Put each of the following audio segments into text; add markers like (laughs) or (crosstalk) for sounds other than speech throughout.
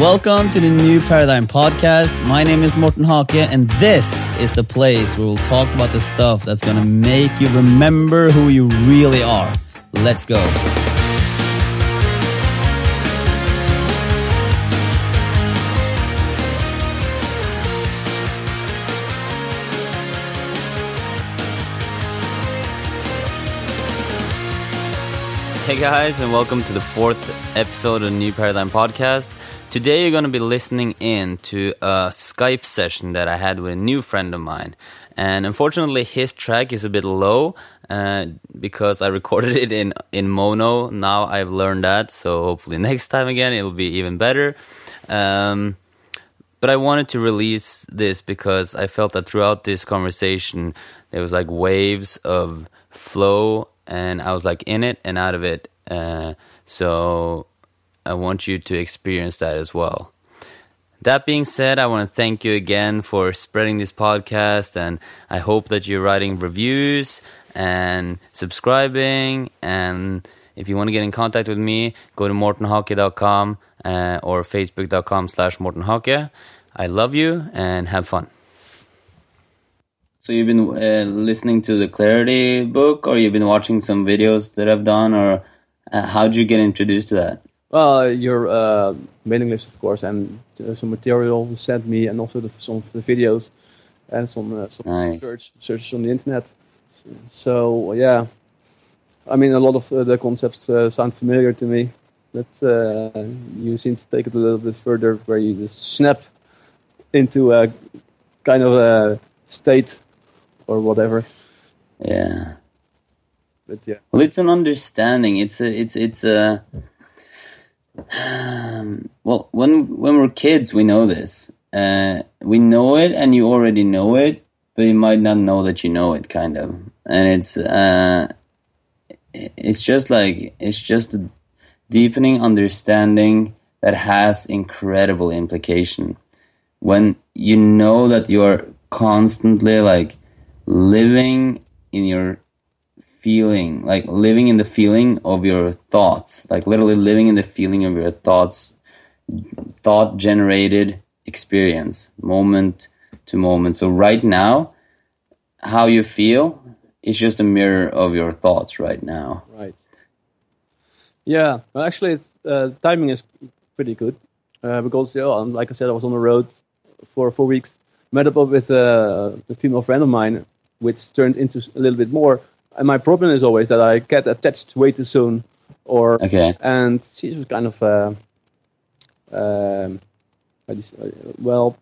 Welcome to the New Paradigm Podcast. My name is Morten Hake, and this is the place where we'll talk about the stuff that's gonna make you remember who you really are. Let's go. Hey guys, and welcome to the fourth episode of New Paradigm Podcast. Today you're going to be listening in to a Skype session that I had with a new friend of mine. And unfortunately, his track is a bit low uh, because I (laughs) recorded it in, in mono. Now I've learned that, so hopefully (laughs) next time again it'll be even better. Um, but I wanted to release this because I felt that throughout this conversation there was like waves of flow and I was like in it and out of it. Uh, so I want you to experience that as well. That being said, I want to thank you again for spreading this podcast, and I hope that you're writing reviews and subscribing. And if you want to get in contact with me, go to mortenhake.com uh, or facebook.com slash mortenhake. I love you and have fun. So you've been uh, listening to the Clarity book, or you've been watching some videos that I've done, or uh, how did you get introduced to that? Well, your uh, mailing list, of course, and uh, some material you sent me, and also the, some of the videos and some, uh, some Nice. search, searches on the internet. So yeah, I mean, a lot of uh, the concepts uh, sound familiar to me, but uh, you seem to take it a little bit further, where you just snap into a kind of a state or whatever. Yeah. But yeah, Well, it's an understanding. It's a, it's, it's a. Um, well, when when we're kids, we know this. Uh, we know it, and you already know it, but you might not know that you know it, kind of. And it's uh, it's just like it's just a deepening understanding that has incredible implication. When you know that you are constantly like living in your feeling, like living in the feeling of your thoughts, like literally living in the feeling of your thoughts, thought generated experience, moment to moment. So, right now, how you feel is just a mirror of your thoughts right now. right. Yeah, well, actually, it's uh, timing is pretty good uh, because, yeah, um, like I said, I was on the road for four weeks, met up with uh, a female friend of mine, which turned into a little bit more. And my problem is always that I get attached way too soon, or Okay. and she was kind of uh, um, how do you say- well,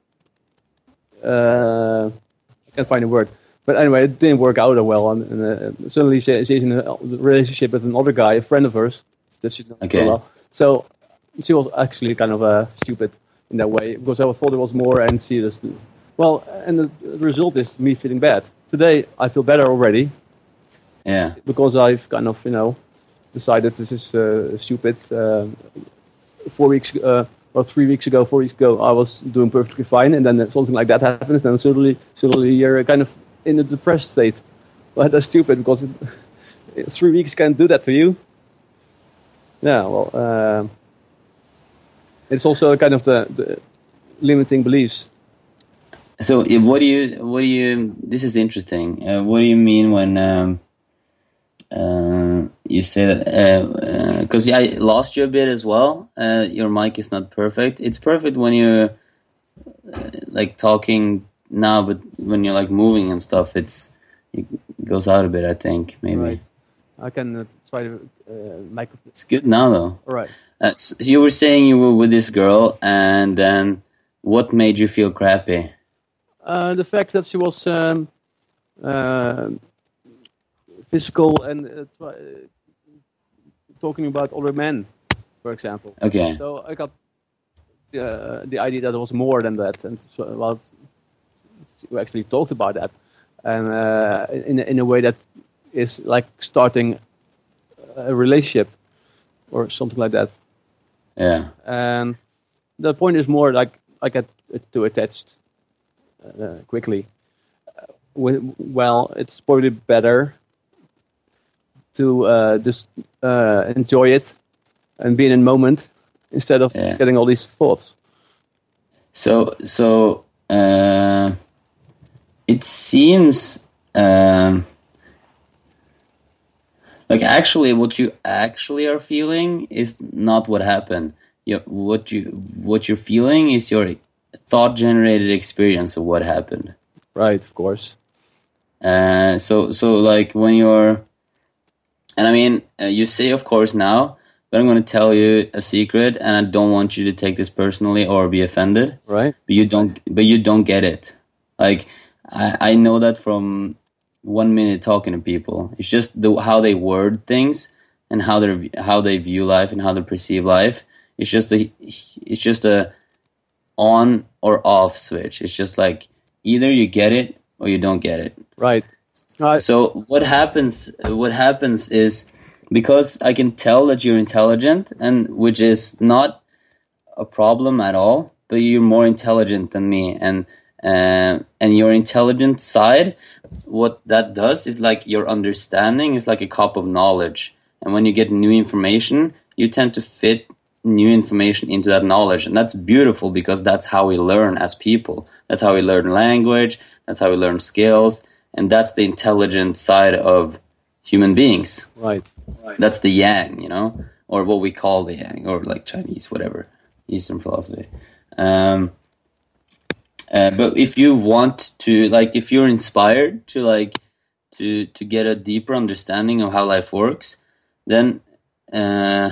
uh, I can't find a word. But anyway, it didn't work out that well, and, and uh, suddenly she, she's in a relationship with another guy, a friend of hers that she knows Okay. well. So she was actually kind of uh, stupid in that way because I thought it was more, and she just well, and the result is me feeling bad. Today I feel better already, Yeah. because I've kind of you know decided this is uh, stupid. Uh, four weeks uh, or three weeks ago, four weeks ago, I was doing perfectly fine, and then something like that happens, then suddenly, suddenly you're kind of in a depressed state. Well, that's stupid because it, (laughs) three weeks can't do that to you. Yeah, well, uh, it's also kind of the, the limiting beliefs. So, what do you, what do you, this is interesting. Uh, what do you mean when, um, uh, you say that, because I lost you a bit as well. Uh, your mic is not perfect. It's perfect when you're uh, like talking now, but when you're like moving and stuff, it's, it goes out a bit, I think, maybe. Right. I can uh, try to uh, make. It's good now though. All right. Uh, so you were saying you were with this girl, and then what made you feel crappy? Uh, the fact that she was um, uh, physical and uh, talking about other men, for example. Okay. So I got uh, the idea that it was more than that, and so, well, we actually talked about that, and uh, in in a way that is like starting a relationship or something like that. Yeah. And the point is more like I get too attached quickly. Uh, well, it's probably better to uh, just uh, enjoy it and be in a moment instead of Yeah. getting all these thoughts. So so uh, it seems um, like actually what you actually are feeling is not what happened. You, what you what you're feeling is your thought generated experience of what happened. Right, of course. Uh, so so like when you're, and I mean uh, you say of course now, but I'm going to tell you a secret, and I don't want you to take this personally or be offended. Right. But you don't. But you don't get it. Like I, I know that from one minute talking to people. It's just the how they word things and how they how they view life and how they perceive life. It's just a it's just a on or off switch. It's just like either you get it or you don't get it. Right. right. So what happens? What happens is because I can tell that you're intelligent, and which is not a problem at all. But you're more intelligent than me, and uh, and your intelligent side, what that does is like your understanding is like a cup of knowledge, and when you get new information, you tend to fit new information into that knowledge, and that's beautiful because that's how we learn as people. That's how we learn language. That's how we learn skills, and that's the intelligent side of human beings. Right. right. That's the yang, you know, or what we call the yang, or like Chinese, whatever, Eastern philosophy. Um, uh, but if you want to, like, if you're inspired to, like, to to get a deeper understanding of how life works, then uh,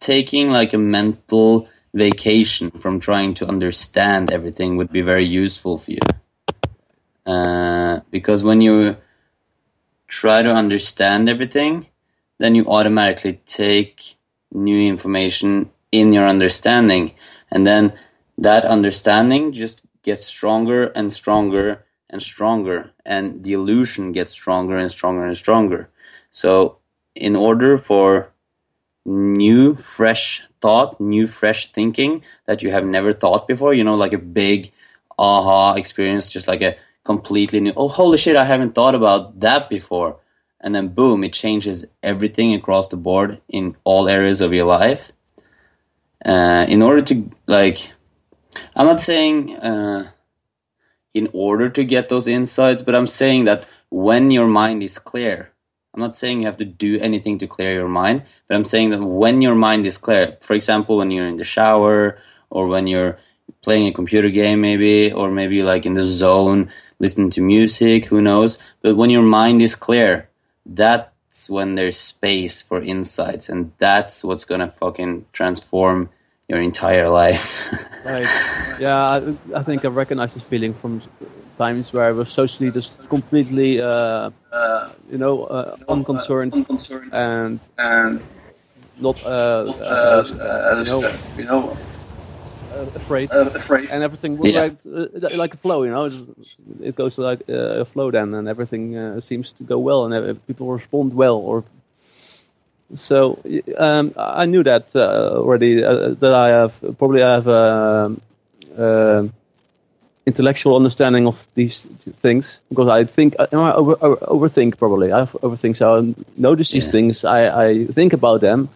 taking like a mental vacation from trying to understand everything would be very useful for you. Uh, because when you try to understand everything, then you automatically take new information in your understanding. And then that understanding just gets stronger and stronger and stronger. And the illusion gets stronger and stronger and stronger. So, in order for new, fresh thought, new, fresh thinking that you have never thought before, you know, like a big aha experience, just like a completely new. Oh, holy shit! I haven't thought about that before. And then boom, it changes everything across the board in all areas of your life. Uh, in order to like, I'm not saying uh, in order to get those insights, but I'm saying that when your mind is clear, I'm not saying you have to do anything to clear your mind, but I'm saying that when your mind is clear, for example, when you're in the shower or when you're playing a computer game, maybe, or maybe like in the zone, listening to music, who knows? But when your mind is clear, that's when there's space for insights, and that's what's gonna fucking transform your entire life. (laughs) right. Yeah, I, I, think I recognize this feeling from times where I was socially just completely, uh, uh, you know, uh, unconcerned, unconcerned, and and not, uh, uh, uh, you know, you know uh, afraid, uh, afraid, and everything yeah. like, uh, like a flow. You know, it goes like uh, a flow then, and everything uh, seems to go well, and people respond well. Or so um, I knew that already. that I have probably I have um, intellectual understanding of these things because I think I over, over, overthink probably. I overthink, so I notice these yeah. things. I, I think about them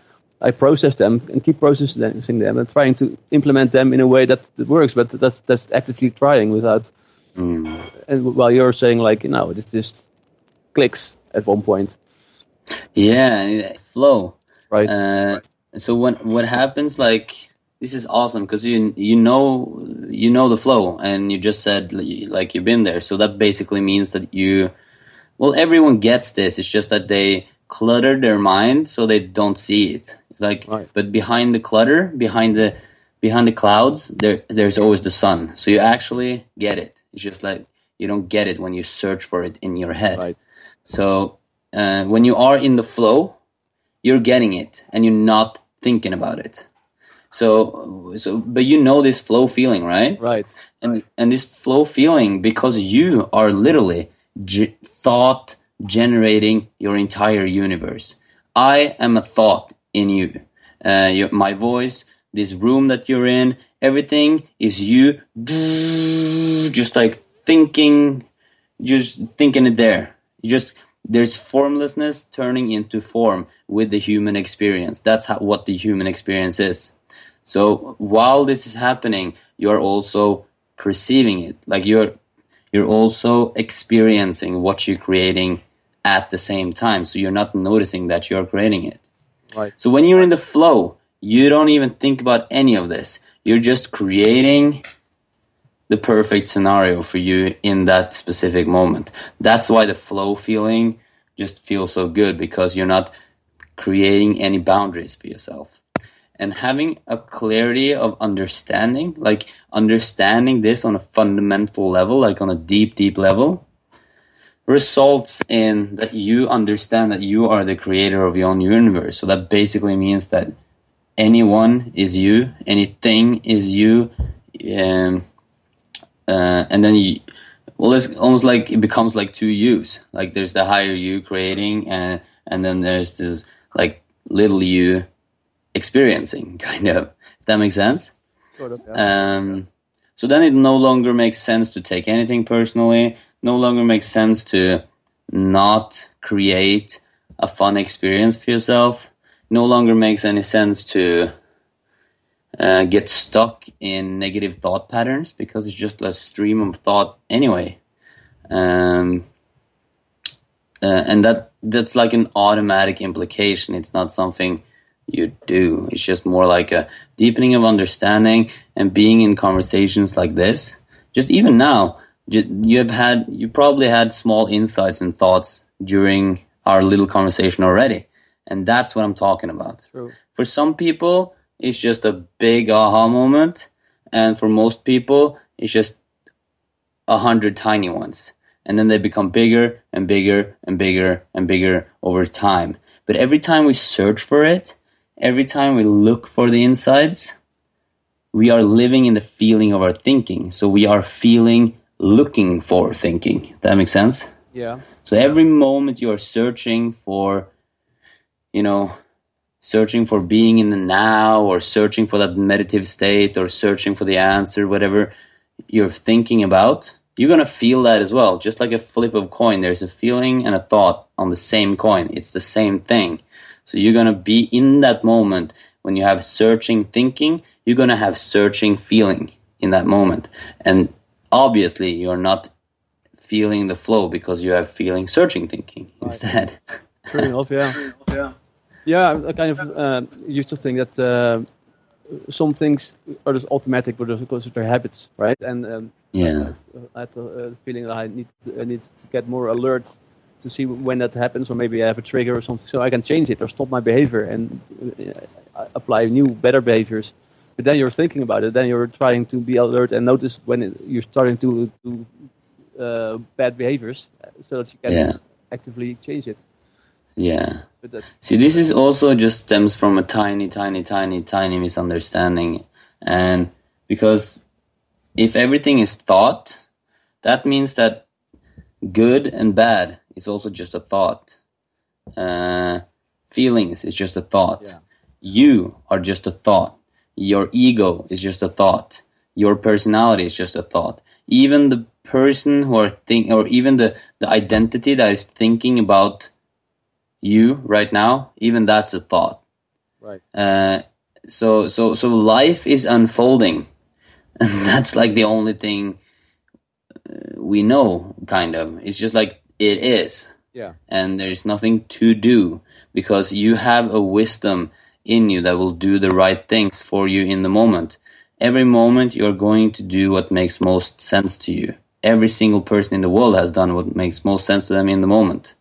I process them and keep processing them and trying to implement them in a way that, that works. But that's that's actively trying without. Mm. And while you're saying like, you know, it just clicks at one point. Yeah, flow. Right. Uh, so when what happens like this is awesome because you you know you know the flow and you just said like you've been there so that basically means that you well everyone gets this it's just that they clutter their mind so they don't see it it's like, right. but behind the clutter, behind the behind the clouds, there there's always the sun. So you actually get it. It's just like you don't get it when you search for it in your head. Right. So uh, when you are in the flow, you're getting it, and you're not thinking about it. So, so, but you know this flow feeling, right? Right. And right. and this flow feeling because you are literally thought generating your entire universe. I am a thought in you. Uh, your, my voice, this room that you're in, everything is you just like thinking, just thinking it there. You just there's formlessness turning into form with the human experience. That's how, what the human experience is. So while this is happening, you're also perceiving it. Like you're you're also experiencing what you're creating at the same time. So you're not noticing that you're creating it. Right. So when you're in the flow, you don't even think about any of this. You're just creating the perfect scenario for you in that specific moment. That's why the flow feeling just feels so good because you're not creating any boundaries for yourself. And having a clarity of understanding, like understanding this on a fundamental level, like on a deep, deep level, results in that you understand that you are the creator of your own universe. So that basically means that anyone is you, anything is you, um, uh, and then you, well, it's almost like it becomes like two yous. Like there's the higher you creating, and and then there's this like little you experiencing, (laughs) kind of. If that makes sense. Sort of. Yeah. Um, so then it no longer makes sense to take anything personally. No longer makes sense to not create a fun experience for yourself. No longer makes any sense to uh, get stuck in negative thought patterns because it's just a stream of thought anyway. Um, uh, and that that's like an automatic implication. It's not something you do. It's just more like a deepening of understanding and being in conversations like this. Just even now, you have had you probably had small insights and thoughts during our little conversation already, and that's what I'm talking about. True. For some people, it's just a big aha moment, and for most people, it's just a hundred tiny ones. And then they become bigger and bigger and bigger and bigger over time. But every time we search for it, every time we look for the insides, we are living in the feeling of our thinking. So we are feeling looking for thinking. That makes sense? Yeah. So every moment you are searching for, you know, searching for being in the now or searching for that meditative state or searching for the answer, whatever you're thinking about, you're going to feel that as well. Just like a flip of coin, there's a feeling and a thought on the same coin. It's the same thing. So you're going to be in that moment when you have searching thinking, you're going to have searching feeling in that moment. And obviously, you're not feeling the flow because you have feeling searching thinking instead. (laughs) True enough. Yeah. yeah. Yeah. I kind of uh, used to think that uh, some things are just automatic, but just because they're habits, right? And um, yeah. I had the uh, feeling that I need I need to get more alert to see when that happens, or maybe I have a trigger or something, so I can change it or stop my behavior and uh, apply new, better behaviors. But then you're thinking about it. Then you're trying to be alert and notice when it, you're starting to do uh, bad behaviors, so that you can Yeah. actively change it. Yeah. See, this is also just stems from a tiny, tiny, tiny, tiny misunderstanding. And because if everything is thought, that means that good and bad is also just a thought. Uh, feelings is just a thought. Yeah. You are just a thought. Your ego is just a thought. Your personality is just a thought. Even the person who are think, or even the, the identity that is thinking about you right now, even that's a thought. right. Uh, so so so life is unfolding, and (laughs) that's like the only thing uh, we know. Kind of, it's just like it is, Yeah. and there's nothing to do because you have a wisdom in you that will do the right things for you in the moment. Every moment you're going to do what makes most sense to you. Every single person in the world has done what makes most sense to them in the moment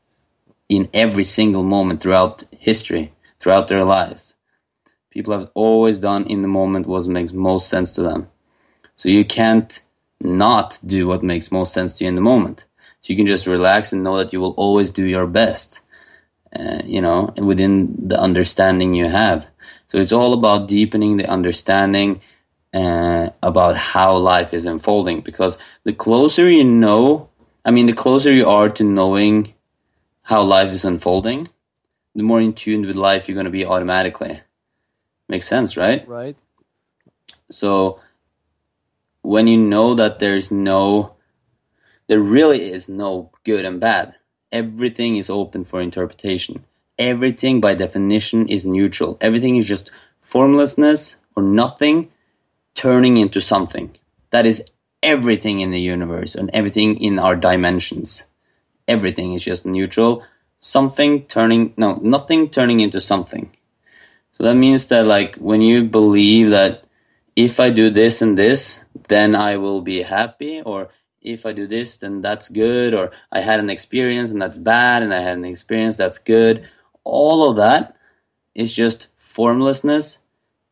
in every single moment throughout history, throughout their lives. People have always done in the moment what makes most sense to them. So you can't not do what makes most sense to you in the moment. So you can just relax and know that you will always do your best, uh, you know, within the understanding you have. So it's all about deepening the understanding uh, about how life is unfolding. Because the closer you know, I mean, the closer you are to knowing how life is unfolding, the more in tune with life you're going to be automatically. Makes sense, right? Right. So when you know that there's no, there really is no good and bad, everything is open for interpretation. Everything by definition is neutral. Everything is just formlessness or nothing turning into something. That is everything in the universe and everything in our dimensions. Everything is just neutral. Something turning, no, nothing turning into something. So that means that, like, when you believe that if I do this and this, then I will be happy, or if I do this, then that's good, or I had an experience and that's bad, and I had an experience that's good. All of that is just formlessness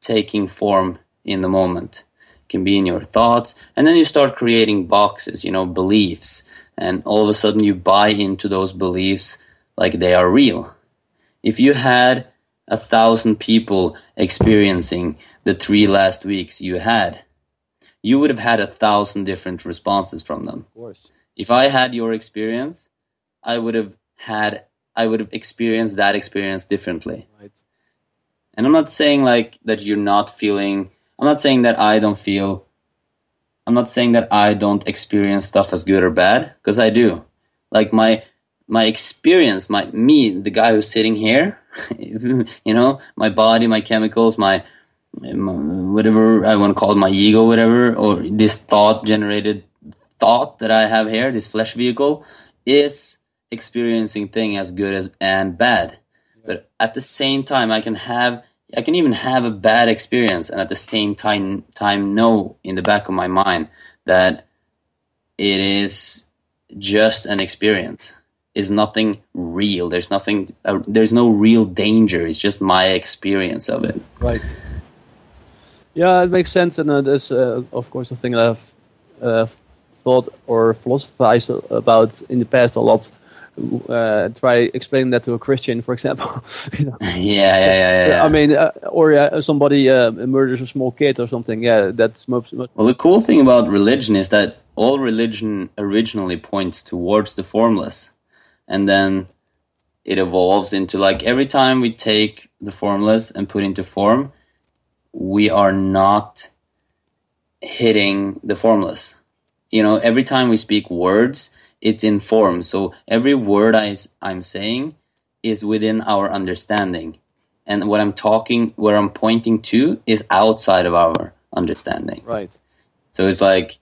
taking form in the moment. It can be in your thoughts, and then you start creating boxes, you know, beliefs, and all of a sudden you buy into those beliefs like they are real. If you had a thousand people experiencing the three last weeks you had, you would have had a thousand different responses from them. Of course. If I had your experience, I would have had I would have experienced that experience differently. Right. And I'm not saying like that you're not feeling I'm not saying that I don't feel I'm not saying that I don't experience stuff as good or bad because I do. Like my my experience, my me, the guy who's sitting here, (laughs) you know, my body, my chemicals, my, my whatever I want to call it, my ego, whatever, or this thought generated thought that I have here, this flesh vehicle, is experiencing thing as good as and bad. But at the same time, I can have I can even have a bad experience, and at the same time time know in the back of my mind that it is just an experience is nothing real. There's nothing. Uh, there's no real danger. It's just my experience of it. Right. Yeah, it makes sense, and uh, there's uh, of course a thing that I've uh, thought or philosophized about in the past a lot. Uh, try explaining that to a Christian, for example. (laughs) you know? (laughs) yeah, yeah, yeah, yeah, I mean, uh, or uh, somebody uh, murders a small kid or something. Yeah, that's most, most. Well, the cool thing about religion is that all religion originally points towards the formless and then it evolves into like every time we take the formless and put into form, we are not hitting the formless. You know, every time we speak words, it's in form. So every word I, I'm saying is within our understanding. And what I'm talking, where I'm pointing to is outside of our understanding. Right. So it's like,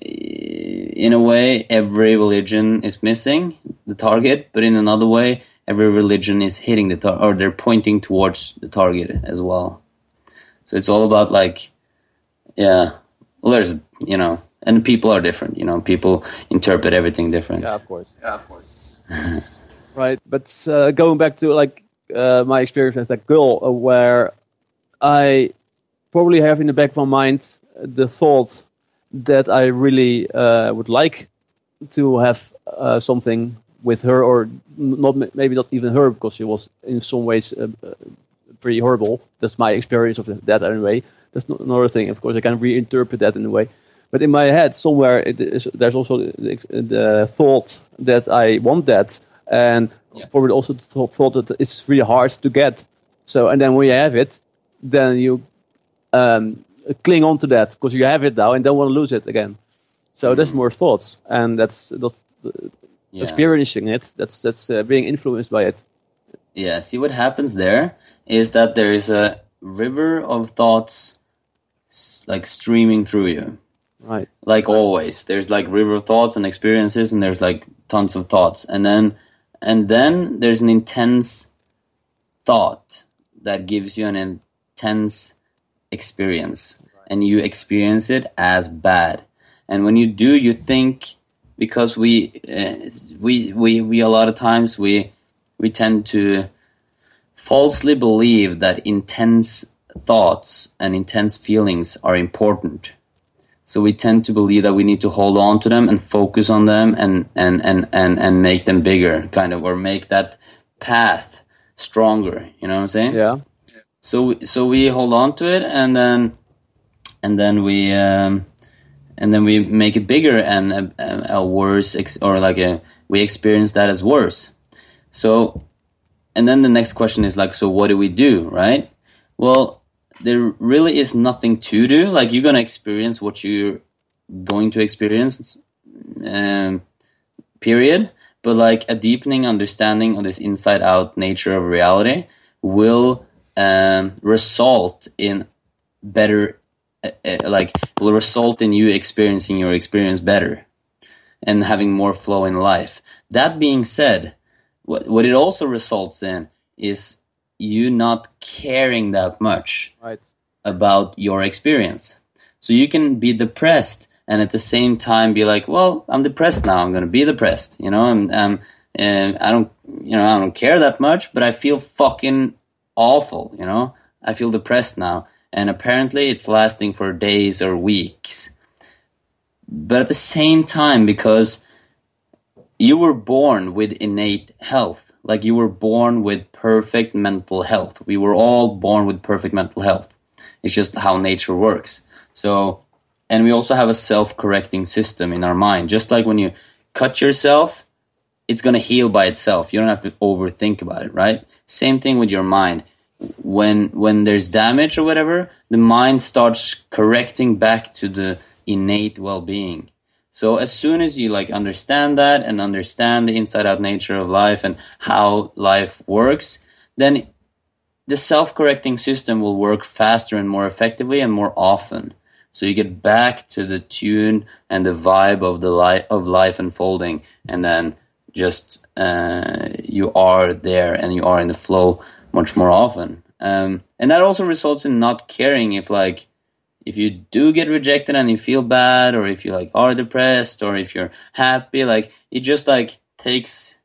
eh, in a way, every religion is missing the target, but in another way, every religion is hitting the target, or they're pointing towards the target as well. So it's all about like, yeah, well, there's, you know, and people are different, you know, people interpret everything different. Yeah, of course. Yeah, of course. (laughs) right. But uh, going back to like uh, my experience as a girl, uh, where I probably have in the back of my mind the thought that I really uh, would like to have uh, something with her, or not maybe not even her, because she was in some ways uh, uh pretty horrible. That's my experience of that anyway. That's not another thing. Of course, I can reinterpret that in a way. But in my head, somewhere, is, there's also the, the, thought that I want that, and yeah. probably also the thought that it's really hard to get. So, and then when you have it, then you um, cling on to that because you have it now and don't want to lose it again. So mm. there's more thoughts, and that's that's yeah. experiencing it. That's that's uh, being influenced by it. Yeah. See what happens there is that there is a river of thoughts like streaming through you. Right. Like always, there's like river of thoughts and experiences, and there's like tons of thoughts, and then and then there's an intense thought that gives you an intense experience and you experience it as bad. And when you do, you think because we uh, we we we a lot of times we we tend to falsely believe that intense thoughts and intense feelings are important. So we tend to believe that we need to hold on to them and focus on them and and and and, and make them bigger, kind of, or make that path stronger. You know what I'm saying? Yeah. So so we hold on to it, and then and then we um, and then we make it bigger and a, a worse ex- or like a we experience that as worse. So and then the next question is like, so what do we do, right? Well, there really is nothing to do. Like you're gonna experience what you're going to experience, um, period. But like a deepening understanding of this inside out nature of reality will um, result in better, uh, uh, like will result in you experiencing your experience better and having more flow in life. That being said, what what it also results in is you not caring that much Right. about your experience. So you can be depressed and at the same time be like, well, I'm depressed now. I'm going to be depressed. You know, I'm, um, I'm, and I don't, you know, I don't care that much, but I feel fucking awful. You know, I feel depressed now. And apparently it's lasting for days or weeks. But at the same time, because you were born with innate health, like you were born with perfect mental health. We were all born with perfect mental health. It's just how nature works. So, and we also have a self-correcting system in our mind. Just like when you cut yourself, it's going to heal by itself. You don't have to overthink about it, right? Same thing with your mind. When when there's damage or whatever, the mind starts correcting back to the innate well-being. So as soon as you like understand that and understand the inside out nature of life and how life works, then the self-correcting system will work faster and more effectively and more often. So you get back to the tune and the vibe of the life of life unfolding, and then just uh, you are there and you are in the flow much more often. Um, and that also results in not caring if like if you do get rejected and you feel bad, or if you like are depressed, or if you're happy, like it just like takes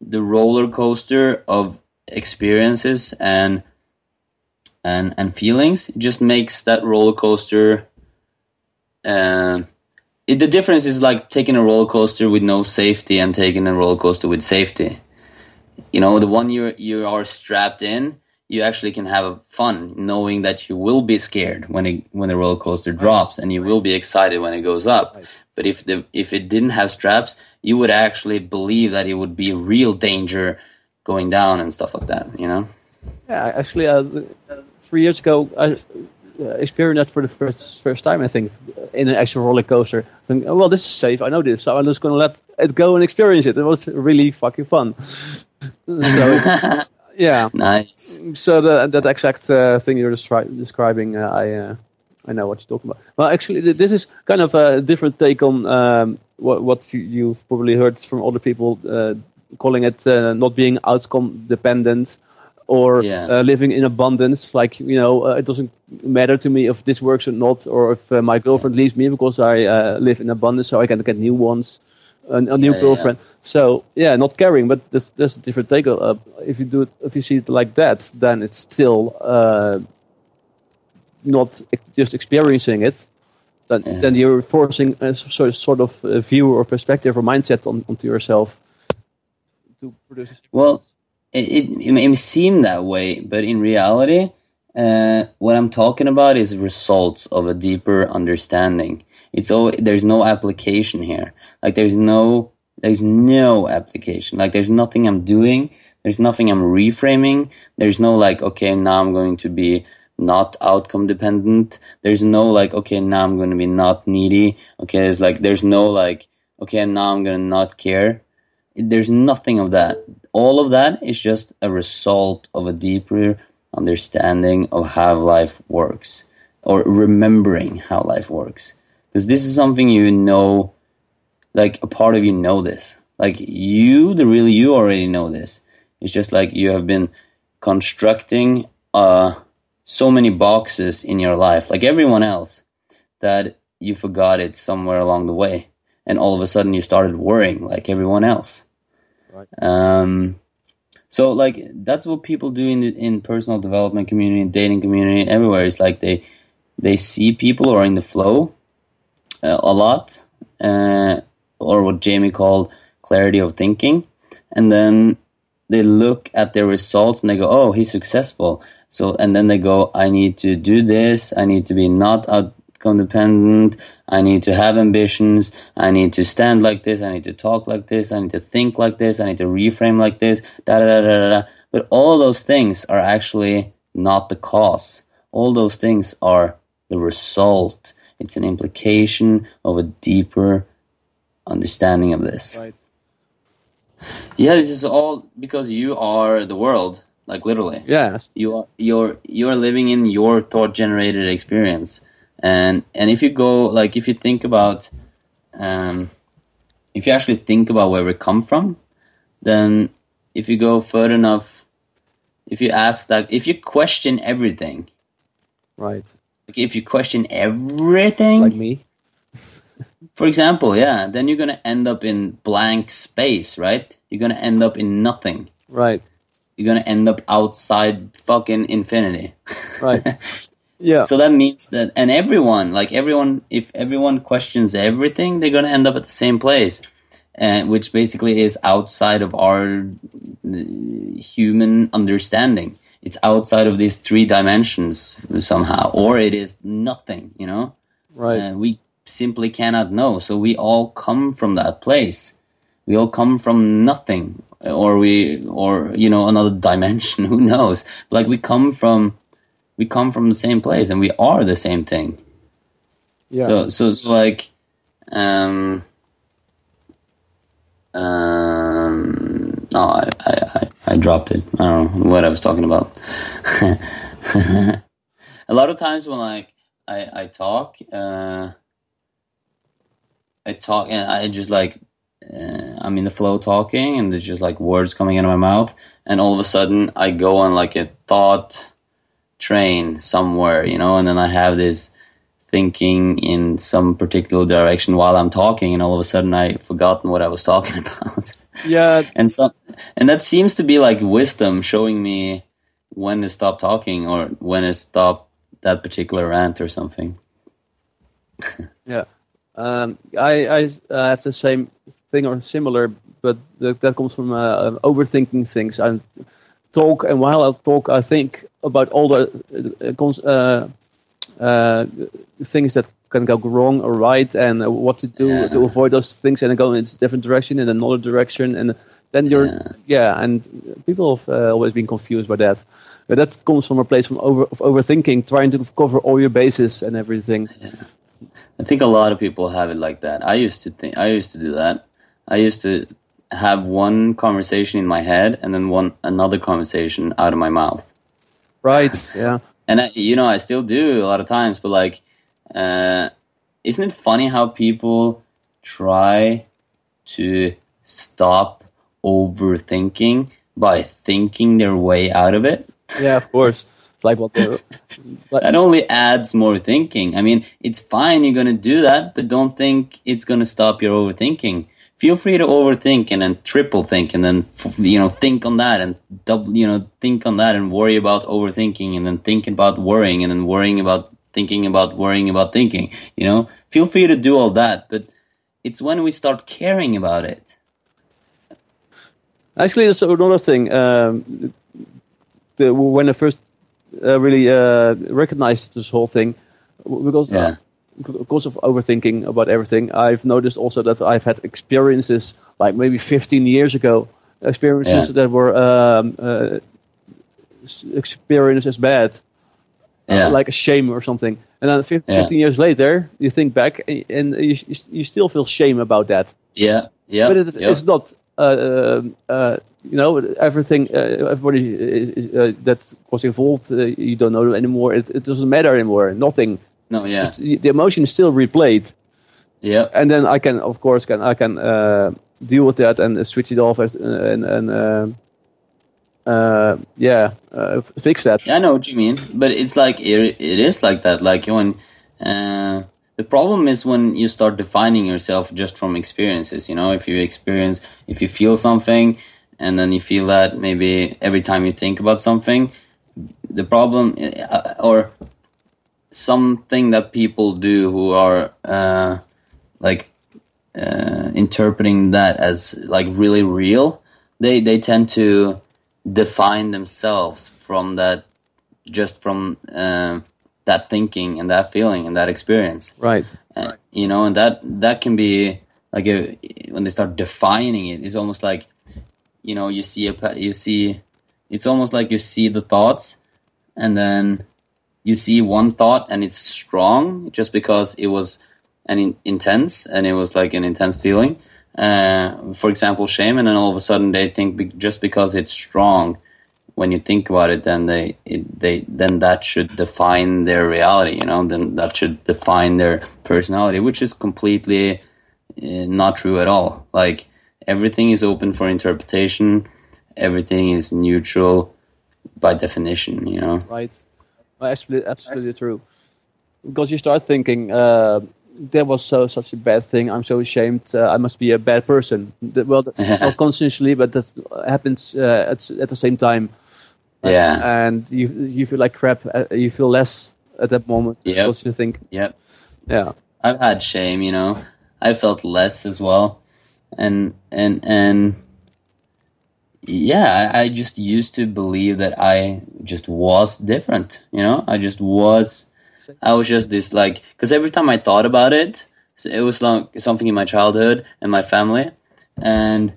the roller coaster of experiences and and and feelings. It just makes that roller coaster. Uh, it, the difference is like taking a roller coaster with no safety and taking a roller coaster with safety. You know, the one you you are strapped in, you actually can have fun knowing that you will be scared when it when the roller coaster drops, and you will be excited when it goes up. But if the if it didn't have straps, you would actually believe that it would be real danger going down and stuff like that. You know. Yeah, actually, uh, three years ago, I uh, experienced that for the first first time. I think in an actual roller coaster. I think, oh, well, this is safe. I know this, so I'm just going to let it go and experience it. It was really fucking fun. (laughs) so, (laughs) yeah. Nice. So the, that exact uh, thing you're descri- describing, uh, I uh, I know what you're talking about. Well, actually, th- this is kind of a different take on um, what what you, you've probably heard from other people uh, calling it uh, not being outcome dependent or Yeah. uh, living in abundance. Like you know, uh, it doesn't matter to me if this works or not, or if uh, my girlfriend leaves me because I uh, live in abundance, so I can get new ones. A, a new Yeah, yeah, yeah. girlfriend. So yeah, not caring, but there's, that's a different take. Uh, if you do it, if you see it like that, then it's still uh, not just experiencing it. Then, Yeah. then you're forcing a sort sort of view or perspective or mindset on, onto yourself to produce. Well, it, it, it may seem that way, but in reality, uh, what I'm talking about is results of a deeper understanding. It's all there's no application here. Like there's no there's no application. Like there's nothing I'm doing. There's nothing I'm reframing. There's no like okay now I'm going to be not outcome dependent. There's no like okay now I'm going to be not needy. Okay, it's like there's no like okay now I'm going to not care there's nothing of that. All of that is just a result of a deeper understanding of how life works or remembering how life works. Because this is something you know, like a part of you know this. Like you, the real you already know this. It's just like you have been constructing uh, so many boxes in your life, like everyone else, that you forgot it somewhere along the way. And all of a sudden you started worrying like everyone else. Right. Um, so like that's what people do in the in personal development community, dating community, everywhere. It's like they they see people are in the flow uh, a lot, uh, or what Jamie called clarity of thinking, and then they look at their results and they go, "Oh, he's successful." So and then they go, "I need to do this. I need to be not outcome dependent. I need to have ambitions. I need to stand like this. I need to talk like this. I need to think like this. I need to reframe like this." Da da da da da. da. But all those things are actually not the cause. All those things are the result. It's an implication of a deeper understanding of this. Right. Yeah, this is all because you are the world. like literally. Yes. You are you're you're living in your thought generated experience, and and if you go like if you think about, um, if you actually think about where we come from, then if you go further enough, if you ask that, if you question everything, Right. like if you question everything, Like me. (laughs) for example, yeah, then you're gonna end up in blank space, right? You're gonna end up in nothing. Right. You're gonna end up outside fucking infinity. Right. (laughs) Yeah. so that means that, and everyone, like everyone, if everyone questions everything, they're gonna end up at the same place, and which basically is outside of our uh, human understanding. It's outside of these three dimensions somehow, or it is nothing. You know. right. Uh, we simply cannot know. So we all come from that place. We all come from nothing, or we, or you know, another (laughs) dimension. Who knows? Like we come from, we come from the same place, and we are the same thing. yeah. So, so, so, like, um, um, no, I, I, I, dropped it. I don't know what I was talking about. (laughs) a lot of times when like I, I talk, uh, I talk and I just like uh, I'm in the flow talking and there's just like words coming out of my mouth and all of a sudden I go on like a thought train somewhere, you know, and then I have this thinking in some particular direction while I'm talking and all of a sudden I've forgotten what I was (laughs) talking about. yeah. (laughs) and so and that seems to be like wisdom showing me when to stop talking or when to stop that particular rant or something. (laughs) Yeah. Um, I, I uh, have the same thing or similar, but that, that comes from uh, overthinking things. I talk, and while I talk, I think about all the uh, cons- uh, uh, things that can go wrong or right, and uh, what to do Yeah. to avoid those things, and go in a different direction, in another direction, and then you're Yeah. yeah. and people have uh, always been confused by that. But that comes from a place from over of overthinking, trying to cover all your bases and everything. I think a lot of people have it like that. I used to think I used to do that. I used to have one conversation in my head and then one another conversation out of my mouth. Right. Yeah. And I, you know, I still do a lot of times, but like, uh, isn't it funny how people try to stop overthinking by thinking their way out of it? Yeah, of course. Like what? That only adds more thinking. I mean, it's fine, you're gonna do that, but don't think it's gonna stop your overthinking. Feel free to overthink and then triple think and then, f- you know, think on that and double, you know, think on that and worry about overthinking and then think about worrying and then worrying about thinking about worrying about thinking, you know? Feel free to do all that, but it's when we start caring about it. actually, there's another thing. Um, the, when I first uh, really uh, recognized this whole thing, because Yeah. Uh, because of overthinking about everything, I've noticed also that I've had experiences like maybe 15 years ago, experiences Yeah. that were um, uh, experienced as bad. uh, like a shame or something. And then fif- Yeah. 15 years later, you think back and, and you, you still feel shame about that. Yeah, yeah. but it, yeah. it's not. Uh, um, uh, you know, everything, uh, everybody uh, uh, that was involved, uh, you don't know anymore. It, it doesn't matter anymore. Nothing. No, yeah, the emotion is still replayed, yeah, and then I can, of course, can I can uh, deal with that and uh, switch it off as, uh, and and uh, uh, yeah, uh, fix that. I know what you mean, but it's like it, it is like that. Like when uh, the problem is when you start defining yourself just from experiences. You know, if you experience, if you feel something, and then you feel that maybe every time you think about something, the problem or something that people do who are uh, like uh, interpreting that as like really real, they they tend to define themselves from that just from uh, that thinking and that feeling and that experience Right. uh, you know and that that can be like a, when they start defining it it's almost like you know you see a you see it's almost like you see the thoughts and then you see one thought and it's strong just because it was an in, intense and it was like an intense feeling uh, for example shame and then all of a sudden they think be, just because it's strong when you think about it, then they it, they then that should define their reality. You know, then that should define their personality, which is completely uh, not true at all. Like everything is open for interpretation. Everything is neutral by definition. You know, right? Absolutely, absolutely true. Because you start thinking. Uh, that was so such a bad thing. I'm so ashamed. Uh, I must be a bad person. Well, (laughs) not consciously, but that happens uh, at, at the same time. Yeah. and you you feel like crap. Uh, you feel less at that moment. Yeah. Because you think. Yep. Yeah. I've had shame. You know, I felt less as well, and and and yeah, I, just used to believe that I just was different. You know, I just was I was just this like because every time I thought about it, it was like something in my childhood and my family, and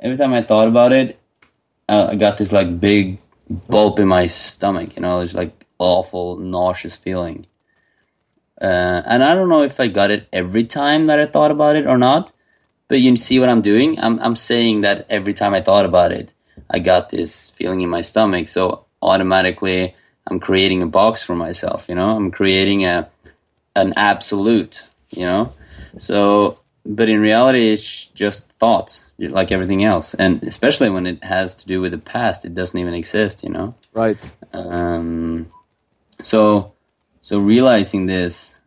every time I thought about it, uh, I got this like big bulb in my stomach. You know, it's like awful nauseous feeling. Uh, and I don't know if I got it every time that I thought about it or not, but you see what I'm doing. I'm I'm saying that every time I thought about it, I got this feeling in my stomach. So automatically I'm creating a box for myself, you know, I'm creating a, an absolute, you know, so, but in reality, it's just thoughts like everything else. And especially when it has to do with the past, it doesn't even exist, you know? Right. Um, so, so realizing this,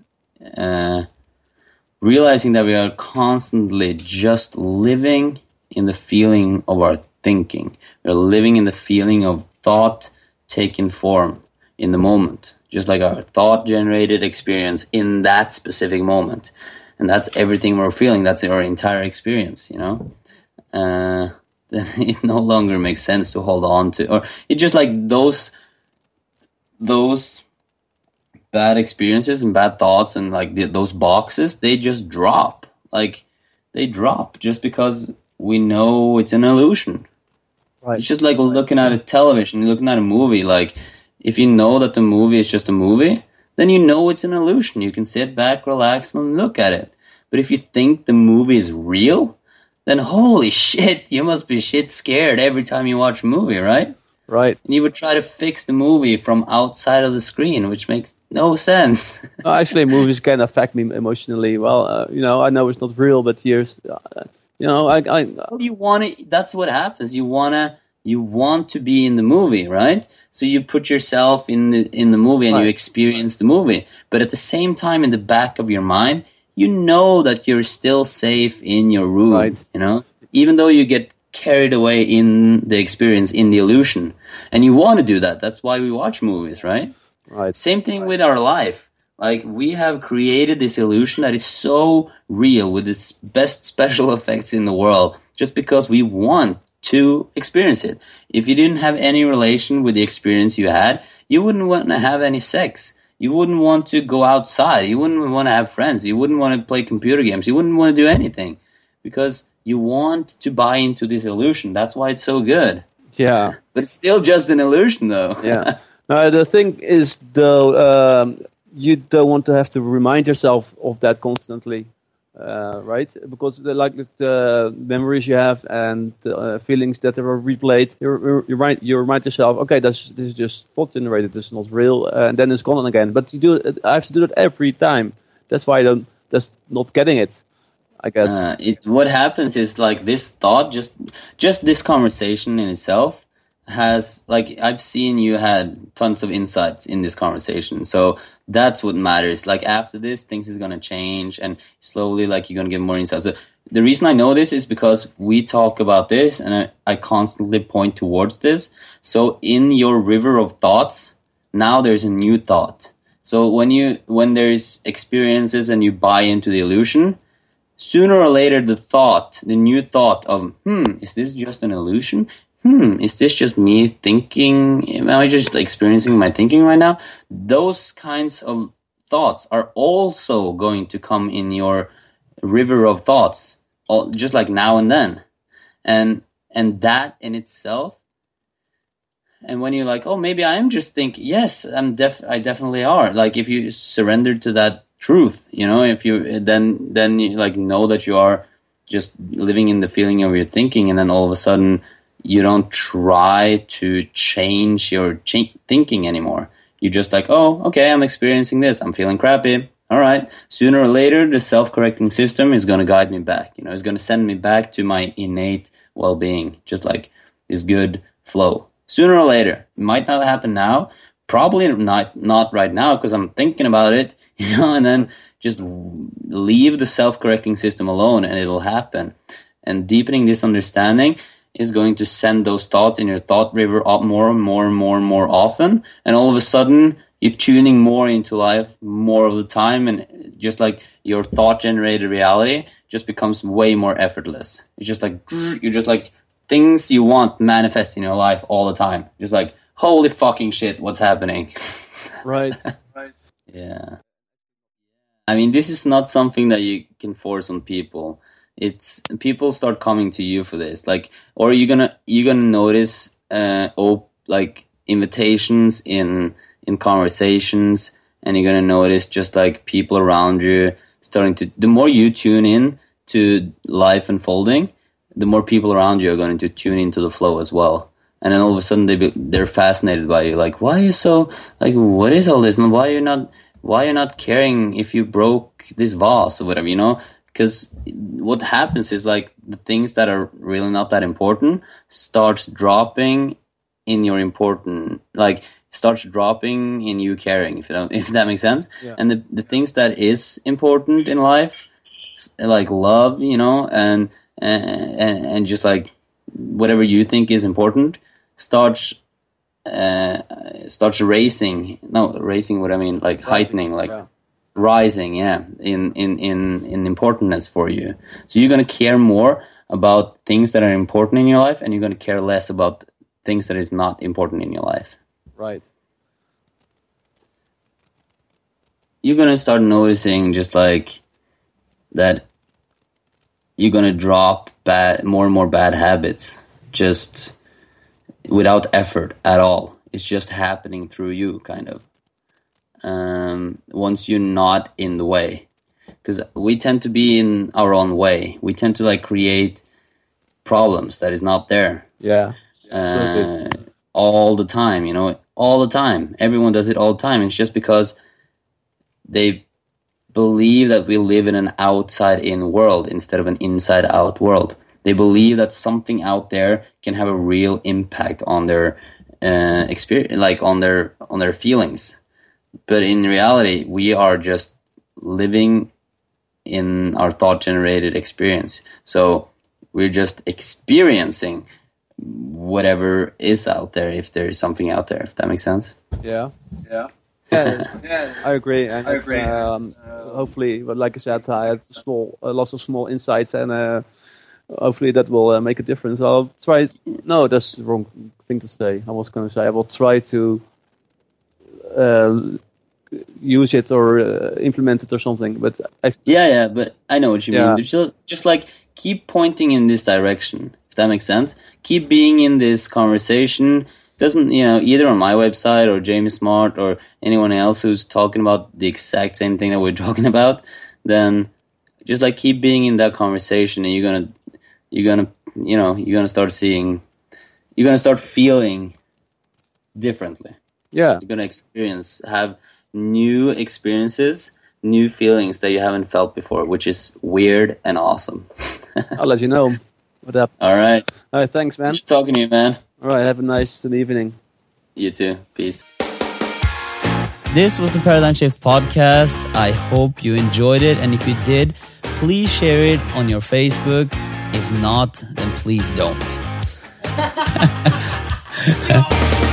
uh, realizing that we are constantly just living in the feeling of our thinking. We're living in the feeling of thought taking form in the moment, just like our thought generated experience in that specific moment. And that's everything we're feeling. That's our entire experience, you know? Uh, (laughs) it no longer makes sense to hold on to, or it just like those, those bad experiences and bad thoughts and like the, those boxes, they just drop. Like they drop just because we know it's an illusion. Right. It's just like looking at a television, looking at a movie. Like if you know that the movie is just a movie, then you know it's an illusion. You can sit back, relax, and look at it. But if you think the movie is real, then holy (laughs) shit, you must be shit scared every time you watch a movie, right? Right. And you would try to fix the movie from outside of the screen, which makes no sense. (laughs) no, actually, movies can affect me emotionally. Well, uh, you know, I know it's not real, but here's, uh, you know, I. I well, you want to. That's what happens. You wanna. You want to be in the movie, right? So you put yourself in the in the movie and right. you experience the movie. But at the same time, in the back of your mind, you know that you're still safe in your room. Right. You know, even though you get carried away in the experience, in the illusion, and you want to do that. That's why we watch movies, right? Right. Same thing right. with our life. Like we have created this illusion that is so real with its best special (laughs) effects in the world, just because we want to experience it. If you didn't have any relation with the experience you had, you wouldn't want to have any sex. You wouldn't want to go outside. You wouldn't want to have friends. You wouldn't want to play computer games. You wouldn't want to do anything because you want to buy into this illusion. That's why it's so good. Yeah. (laughs) But it's still just an illusion, though. (laughs) yeah. (laughs) Uh, the thing is, though, um, you don't want to have to remind yourself of that constantly uh, right? Because the, like the memories you have and uh, feelings that are replayed, you you remind you remind yourself, okay, that's this is just thought generated. This is not real, uh, and then it's gone again. But you do I have to do it every time. That's why I don't. That's not getting it. I guess. Uh, it, what happens is like this thought, just just this conversation in itself has like I've seen you had tons of insights in this conversation. So that's what matters. Like after this, things is gonna change and slowly like you're gonna get more insights. So the reason I know this is because we talk about this and I, I constantly point towards this. So in your river of thoughts, now there's a new thought. So when you when there's experiences and you buy into the illusion, sooner or later the thought, the new thought of, hmm, is this just an illusion? hmm, is this just me thinking? Am I just experiencing my thinking right now? Those kinds of thoughts are also going to come in your river of thoughts, just like now and then. And, and that in itself, and when you're like, oh, maybe I am just thinking, yes, I'm def, I definitely are. Like if you surrender to that truth, you know, if you, then, then you like know that you are just living in the feeling of your thinking and then all of a sudden you don't try to change your ch- thinking anymore. You're just like, oh, okay, I'm experiencing this. I'm feeling crappy. All right. Sooner or later, the self-correcting system is going to guide me back. You know, it's going to send me back to my innate well-being, just like this good flow. Sooner or later, it might not happen now. Probably not not right now because I'm thinking about it. (laughs) You know, and then just leave the self-correcting system alone, and it'll happen. And deepening this understanding is going to send those thoughts in your thought river up more and more and more and more often. And all of a sudden, you're tuning more into life more of the time. And just like your thought generated reality just becomes way more effortless. It's just like, (sniffs) you're just like things you want manifest in your life all the time. Just like, holy fucking shit, what's happening? Right. (laughs) right. Yeah. I mean, this is not something that you can force on people it's people start coming to you for this like or you're gonna you're gonna notice uh op- like invitations in in conversations and you're gonna notice just like people around you starting to the more you tune in to life unfolding the more people around you are going to tune into the flow as well and then all of a sudden they be, they're fascinated by you. Like why are you so like what is all this? Why are you not why are you not caring if you broke this vase or whatever you know? Because what happens is like the things that are really not that important starts dropping in your important like starts dropping in you caring if that, (laughs) if that makes sense. Yeah. and the, the things that is important in life like love you know and, and and just like whatever you think is important starts uh, starts raising. no raising. what i mean like heightening like yeah rising, yeah, in in in in importance for you. So you're gonna care more about things that are important in your life, and you're gonna care less about things that is not important in your life. Right. You're gonna start noticing just like that. You're gonna drop bad, more and more bad habits, just without effort at all. It's just happening through you, kind of. Um, once you're not in the way. Because we tend to be in our own way. We tend to like create problems that is not there. Yeah. Uh, all the time you know? All the time. Everyone does it all the time. It's just because they believe that we live in an outside in world instead of an inside out world they believe that something out there can have a real impact on their uh, experience like on their on their feelings but in reality, we are just living in our thought generated experience. So we're just experiencing whatever is out there if there is something out there if that makes sense yeah yeah yeah, yeah. (laughs) I agree. And I agree. Um, hopefully, but like I said, I had small, uh, lots of small insights, and uh, hopefully that will uh, make a difference. I'll try. No, that's the wrong thing to say. I was going to say I will try to uh, use it or uh, implement it or something. But I, yeah, yeah, but I know what you yeah. mean. Just, just like keep pointing in this direction, if that makes sense. Keep being in this conversation. Doesn't you know either on my website or Jamie Smart or anyone else who's talking about the exact same thing that we're (laughs) talking about, then just like keep being in that conversation, and you're gonna you're gonna you know you're gonna start seeing you're gonna start feeling differently. Yeah, you're gonna experience have new experiences, new feelings that you haven't felt before, which is weird and awesome. (laughs) I'll let you know. What up? All right. All right. Thanks, man. Good talking to you, man. All right. Have a nice evening. You too. Peace. This was the Paradigm Shift podcast. I hope you enjoyed it. And if you did, please share it on your Facebook. Not, then please don't. (laughs)